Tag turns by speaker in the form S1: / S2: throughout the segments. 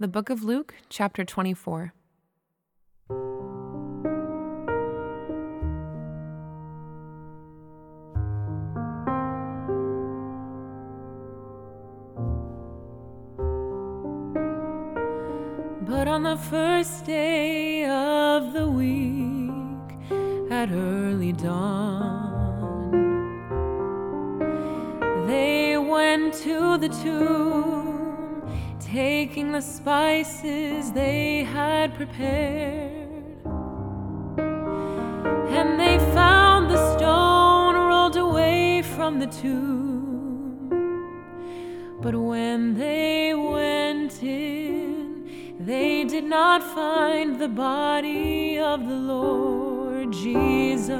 S1: The Book of Luke, chapter 24.
S2: But on the first day of the week, at early dawn, they went to the tomb, taking the spices they had prepared. And they found the stone rolled away from the tomb. But when they went in, they did not find the body of the Lord Jesus.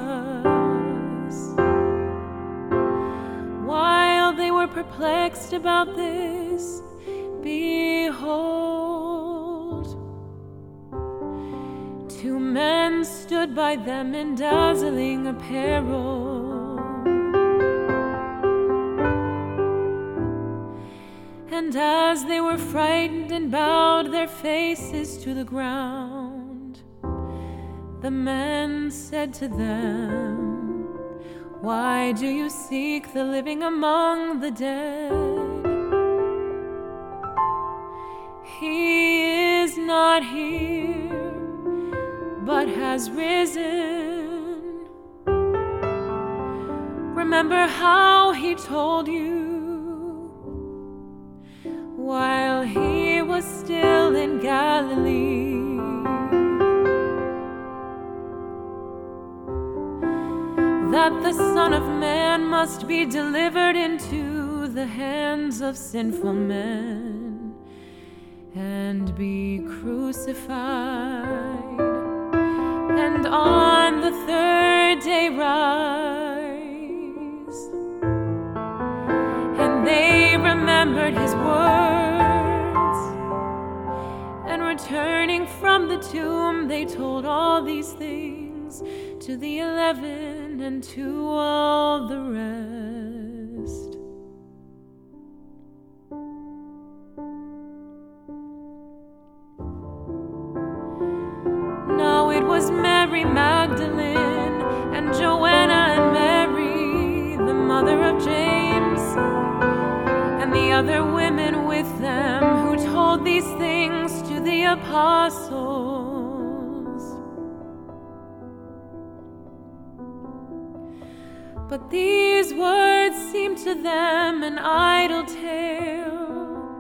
S2: While they were perplexed about this, behold, two men stood by them in dazzling apparel. And as they were frightened and bowed their faces to the ground, the men said to them, Why do you seek the living among the dead? He is not here, but has risen. Remember how he told you while he was still in Galilee. That the Son of Man must be delivered into the hands of sinful men and be crucified, and on the third day rise. And they remembered his words. And returning from the tomb, they told all these things to the eleven and to all the rest. Other women with them who told these things to the apostles. But these words seemed to them an idle tale,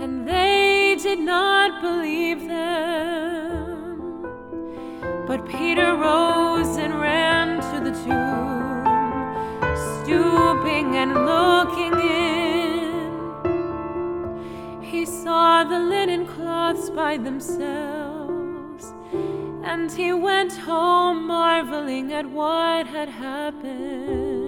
S2: and they did not believe them. But Peter rose and ran to the tomb, stooping and looking in. Saw the linen cloths by themselves, and he went home marveling at what had happened.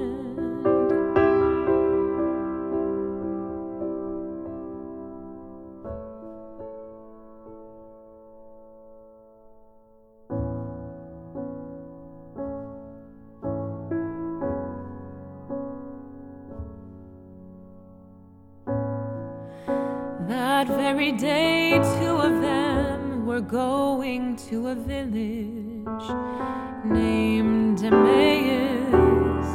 S2: Going to a village named Emmaus,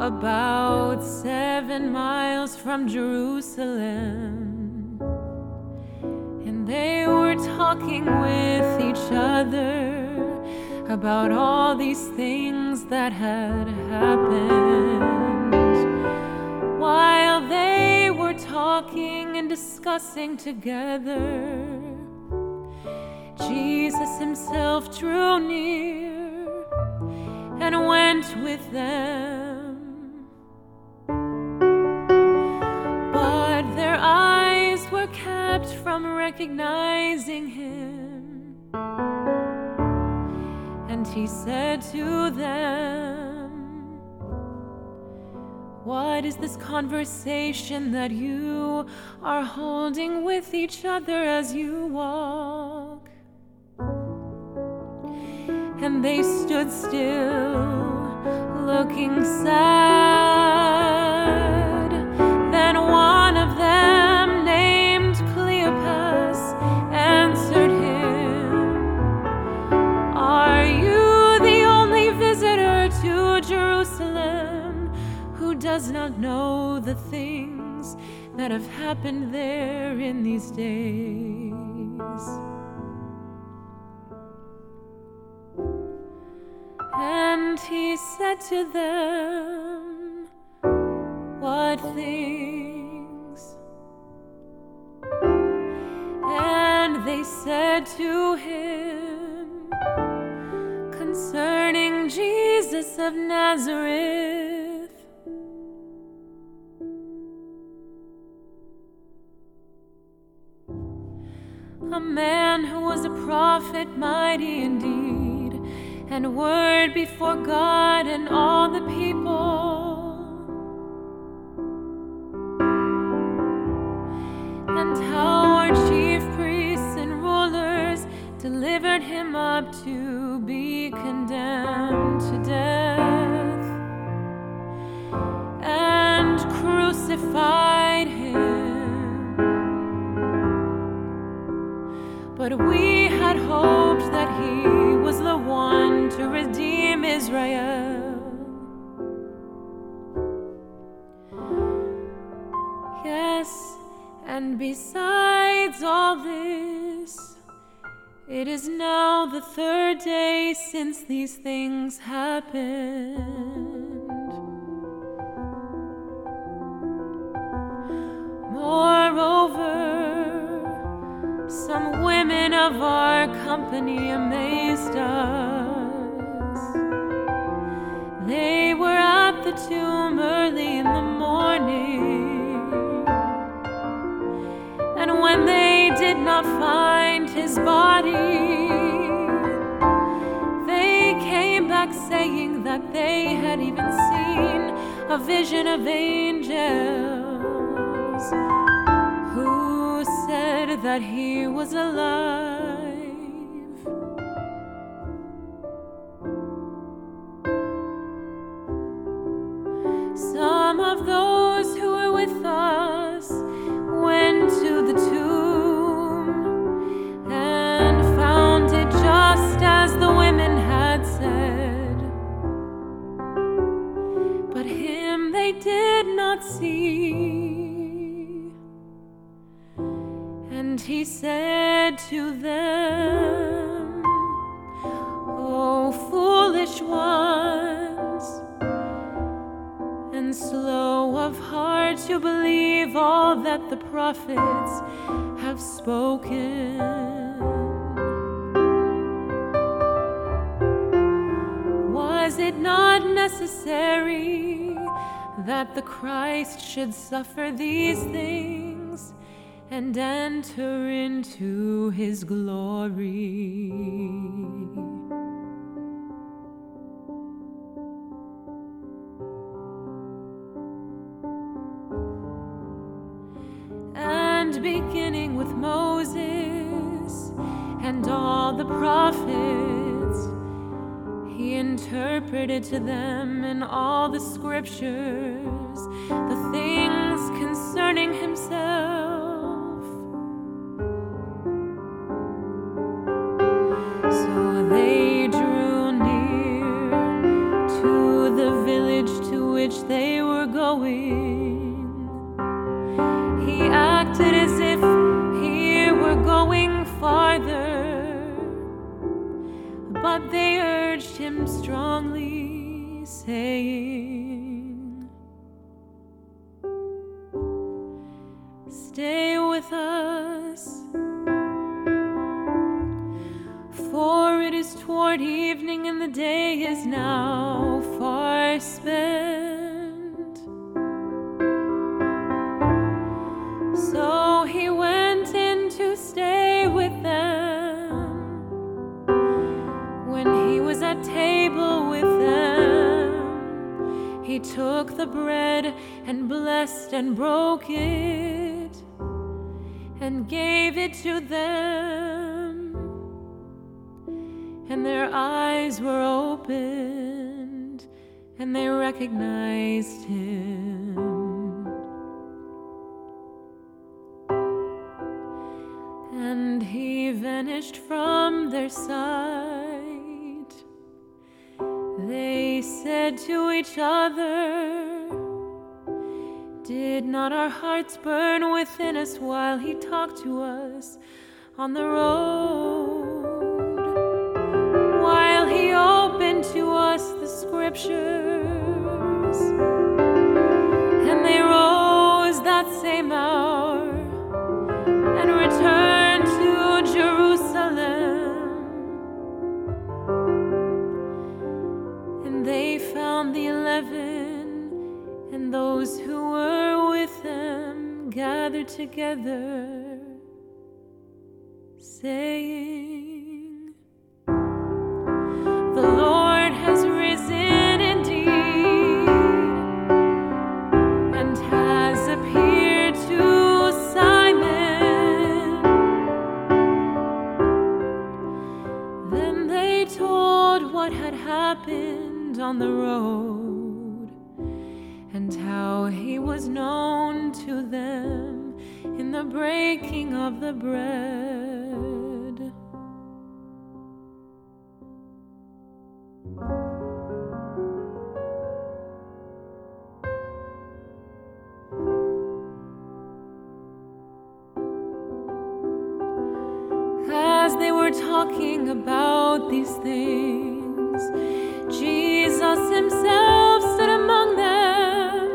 S2: about seven miles from Jerusalem. And they were talking with each other about all these things that had happened. While they were talking and discussing together, Jesus himself drew near and went with them. But their eyes were kept from recognizing him. And he said to them, What is this conversation that you are holding with each other as you walk? and they stood still, looking sad. Then one of them, named Cleopas, answered him Are you the only visitor to Jerusalem who does not know the things that have happened there? Said to them, What things? And they said to him, Concerning Jesus of Nazareth. A man who was a prophet, mighty indeed, and word before God and all the people. And how our chief priests and rulers delivered him up to be condemned to death and crucified him. But we had hoped that he was the one to redeem Israel. Yes, and besides all this, it is now the third day since these things happened. Moreover, some women of our company amazed us. They were at the tomb early in the morning, and when they did not find his body, they came back saying that they had even seen a vision of angels who said that he was alive. Said to them, O foolish ones, and slow of heart to believe all that the prophets have spoken. Was it not necessary that the Christ should suffer these things and enter into his glory? and beginning with Moses and all the prophets, he interpreted to them in all the scriptures the Stay with us, for it is toward evening, and the day is now far spent. So he went in to stay with them. When he was at table with them, he took the bread and blessed and broke it and gave it to them. And their eyes were opened and they recognized him. and he vanished from their sight. They said to each other, Did not our hearts burn within us while he talked to us on the road? While he opened to us the scriptures, and they rose that same hour together, saying, talking about these things, Jesus himself stood among them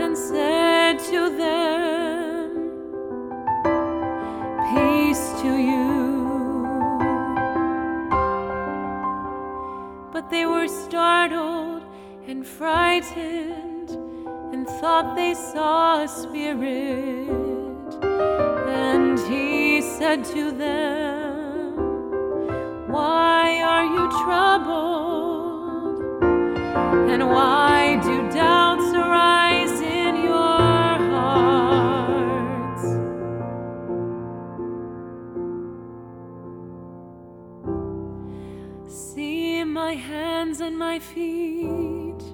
S2: and said to them, Peace to you. But they were startled and frightened and thought they saw a spirit. And he said to them, Why are you troubled? And why do doubts arise in your hearts? See my hands and my feet,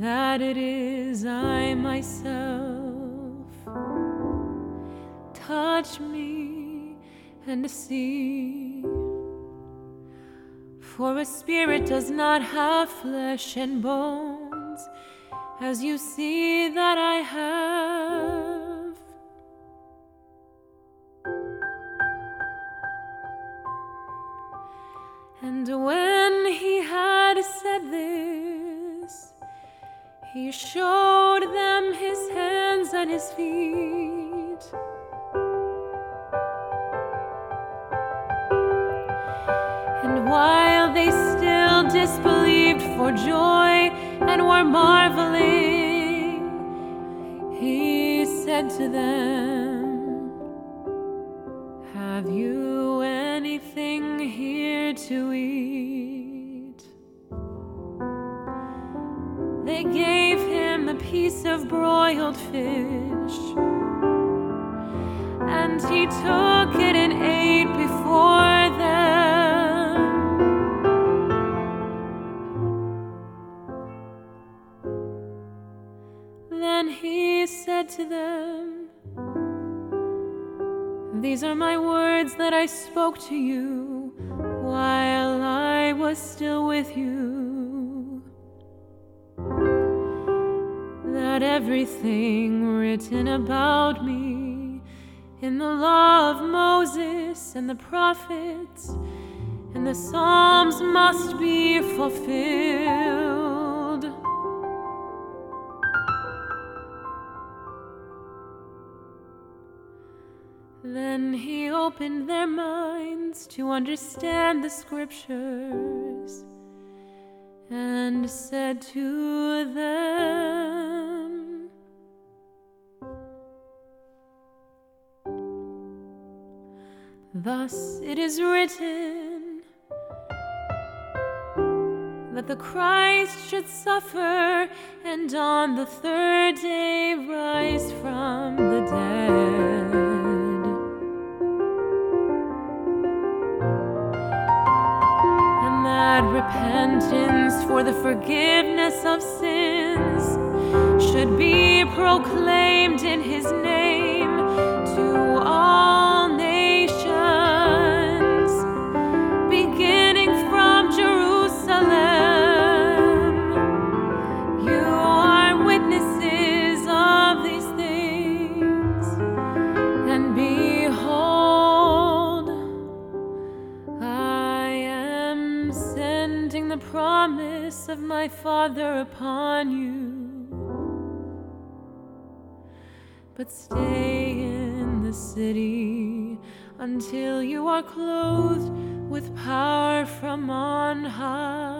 S2: that it is I myself. Touch me and see. For a spirit does not have flesh and bones, as you see that I have. And when he had said this, he showed them his hands and his feet. Disbelieved for joy and were marveling, he said to them, Have you anything here to eat? They gave him a piece of broiled fish, and he took it and ate before These are my words that I spoke to you while I was still with you. That everything written about me in the law of Moses and the prophets and the Psalms must be fulfilled. Opened their minds to understand the scriptures and said to them, Thus it is written that the Christ should suffer and on the third day rise from the dead. Repentance for the forgiveness of sins should be proclaimed in his name of my Father upon you. But stay in the city until you are clothed with power from on high.